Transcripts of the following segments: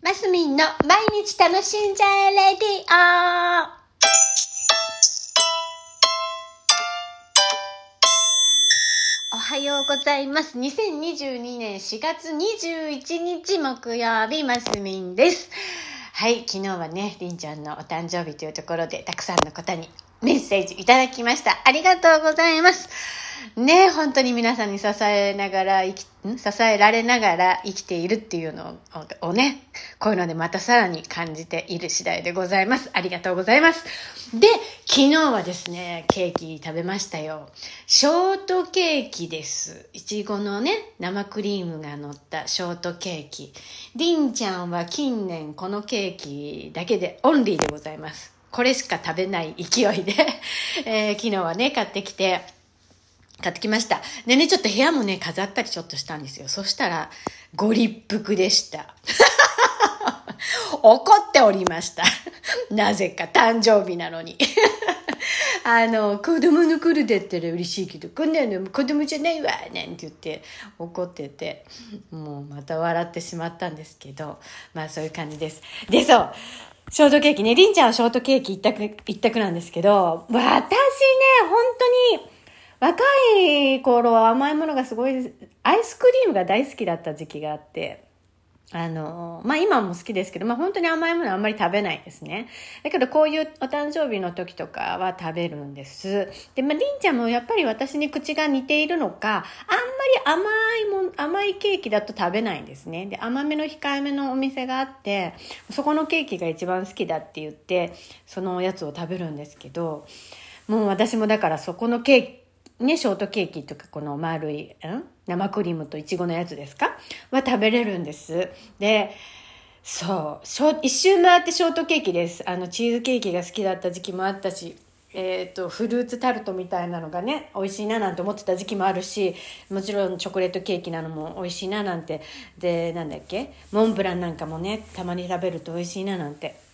マスミンの毎日楽しんじゃえレディオおはようございます。2022年4月21日木曜日、マスミンです。はい、昨日はね、りんちゃんのお誕生日というところで、たくさんの方にメッセージいただきました。ありがとうございます。ね、本当に皆さんに支えながら生き、支えられながら生きているっていうのをね、こういうのでまたさらに感じている次第でございます。ありがとうございます。で、昨日はですね、ケーキ食べましたよ。ショートケーキです。いちごのね、生クリームが乗ったショートケーキ。りんちゃんは近年このケーキだけでオンリーでございます。これしか食べない勢いで、えー昨日はね、買ってきて、買ってきました。でね、ちょっと部屋もね、飾ったりちょっとしたんですよ。そしたら、ご立腹でした。怒っておりました。なぜか誕生日なのに。あの、子供の来るだったら嬉しいけど、こんなの子供じゃないわねんって言って怒ってて、もうまた笑ってしまったんですけど、まあそういう感じです。で、そう。ショートケーキね、りんちゃんはショートケーキ一択、一択なんですけど、私ね、本当、若い頃は甘いものがすごい、アイスクリームが大好きだった時期があって、あの、まあ、今も好きですけど、まあ、本当に甘いものあんまり食べないですね。だけど、こういうお誕生日の時とかは食べるんです。で、まあ、りんちゃんもやっぱり私に口が似ているのか、あんまり甘いもん、甘いケーキだと食べないんですね。で、甘めの控えめのお店があって、そこのケーキが一番好きだって言って、そのおやつを食べるんですけど、もう私もだからそこのケーキ、ね、ショートケーキとかこの丸い、ん？生クリームとイチゴのやつですか？は食べれるんです。で、そう、ショ一周回ってショートケーキです。あの、チーズケーキが好きだった時期もあったし、えっ、と、フルーツタルトみたいなのがね、美味しいななんて思ってた時期もあるし、もちろんチョコレートケーキなのも美味しいななんて、で、なんだっけ？モンブランなんかもね、たまに食べると美味しいななんて。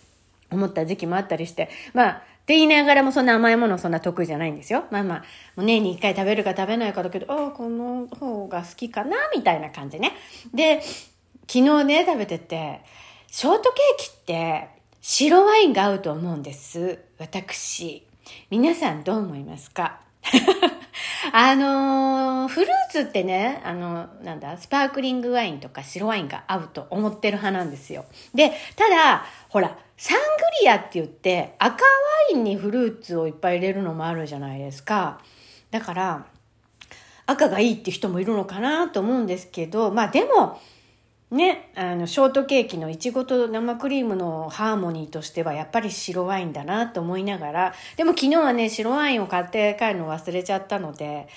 思った時期もあったりして、まあ、って言いながらもそんな甘いものそんな得意じゃないんですよ。まあまあ、もう年に一回食べるか食べないかだけど、ああ、この方が好きかな、みたいな感じね。で、昨日ね、食べてて、ショートケーキって白ワインが合うと思うんです。私。皆さんどう思いますか？あのーフルーツってね、あの、なんだ、スパークリングワインとか白ワインが合うと思ってる派なんですよ。で、ただ、ほら、サングリアって言って赤ワインにフルーツをいっぱい入れるのもあるじゃないですか。だから、赤がいいって人もいるのかなと思うんですけど、まあでも、ね、あの、ショートケーキのいちごと生クリームのハーモニーとしてはやっぱり白ワインだなと思いながら、でも昨日はね、白ワインを買って帰るの忘れちゃったので、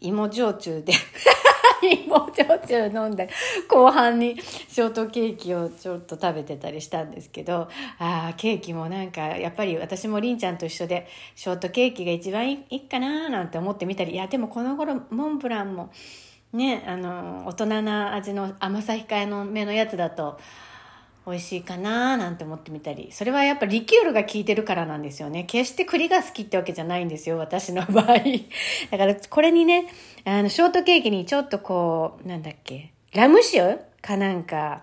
芋焼酎で、芋焼酎飲んで、後半にショートケーキをちょっと食べてたりしたんですけど、ああ、ケーキもなんか、やっぱり私もりんちゃんと一緒で、ショートケーキが一番いいかななんて思ってみたり、いや、でもこの頃、モンブランも、ね、あの、大人な味の甘さ控えの目のやつだと、美味しいかななんて思ってみたり。それはやっぱリキュールが効いてるからなんですよね。決して栗が好きってわけじゃないんですよ、私の場合。だからこれにね、あの、ショートケーキにちょっとこう、なんだっけ、ラム酒かなんか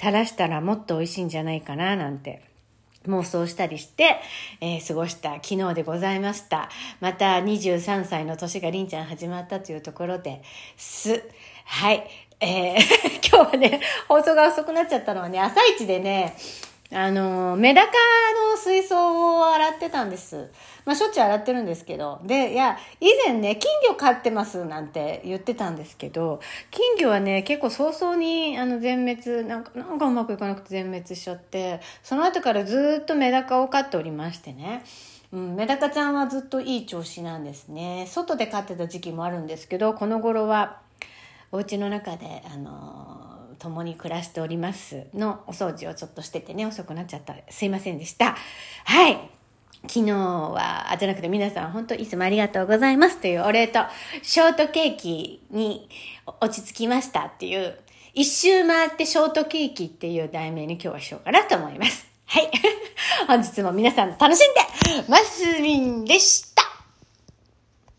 垂らしたらもっと美味しいんじゃないかななんて。妄想したりして、えー過ごした昨日でございました。また23歳の年がりんちゃん始まったというところです。はい。えー 今日はね、放送が遅くなっちゃったのはね、朝一でね、あの、メダカの水槽を洗ってたんです。まあ、しょっちゅう洗ってるんですけど。で、いや、以前ね、金魚飼ってますなんて言ってたんですけど、金魚はね、結構早々に、あの、全滅、なんか、なんかうまくいかなくて全滅しちゃって、その後からずっとメダカを飼っておりましてね。うん、メダカちゃんはずっといい調子なんですね。外で飼ってた時期もあるんですけど、この頃は、お家の中で、あの共に暮らしておりますのお掃除をちょっとしててね、遅くなっちゃった。すいませんでした。はい。昨日は、あ、じゃなくて皆さん本当いつもありがとうございますというお礼と、ショートケーキに落ち着きましたっていう、一周回ってショートケーキっていう題名に今日はしようかなと思います。はい。本日も皆さん楽しんで、マスミンでした。